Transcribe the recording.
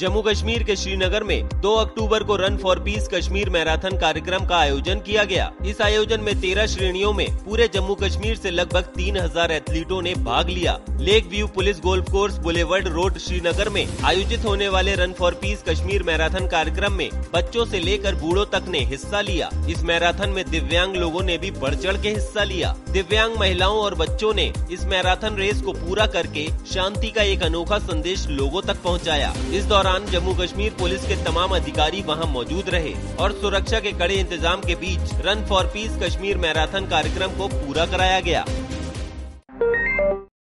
जम्मू कश्मीर के श्रीनगर में 2 अक्टूबर को run for peace Kashmir marathon कार्यक्रम का आयोजन किया गया। इस आयोजन में तेरह श्रेणियों में पूरे जम्मू कश्मीर से लगभग 3000 एथलीटों ने भाग लिया। Lake view police golf course boulevard road Srinagar में आयोजित होने वाले run for peace Kashmir marathon कार्यक्रम में बच्चों से लेकर बूढ़ों तक ने हिस्सा लिया। इस मैराथन में दिव्यांग लोगों ने भी बढ़ चढ़ के हिस्सा लिया। दिव्यांग महिलाओं और बच्चों ने इस मैराथन रेस को पूरा करके शांति का एक अनोखा संदेश लोगों तक पहुँचाया। इस दौरान जम्मू कश्मीर पुलिस के तमाम अधिकारी वहाँ मौजूद रहे और सुरक्षा के कड़े इंतज़ाम के बीच run for peace Kashmir marathon कार्यक्रम को पूरा कराया गया।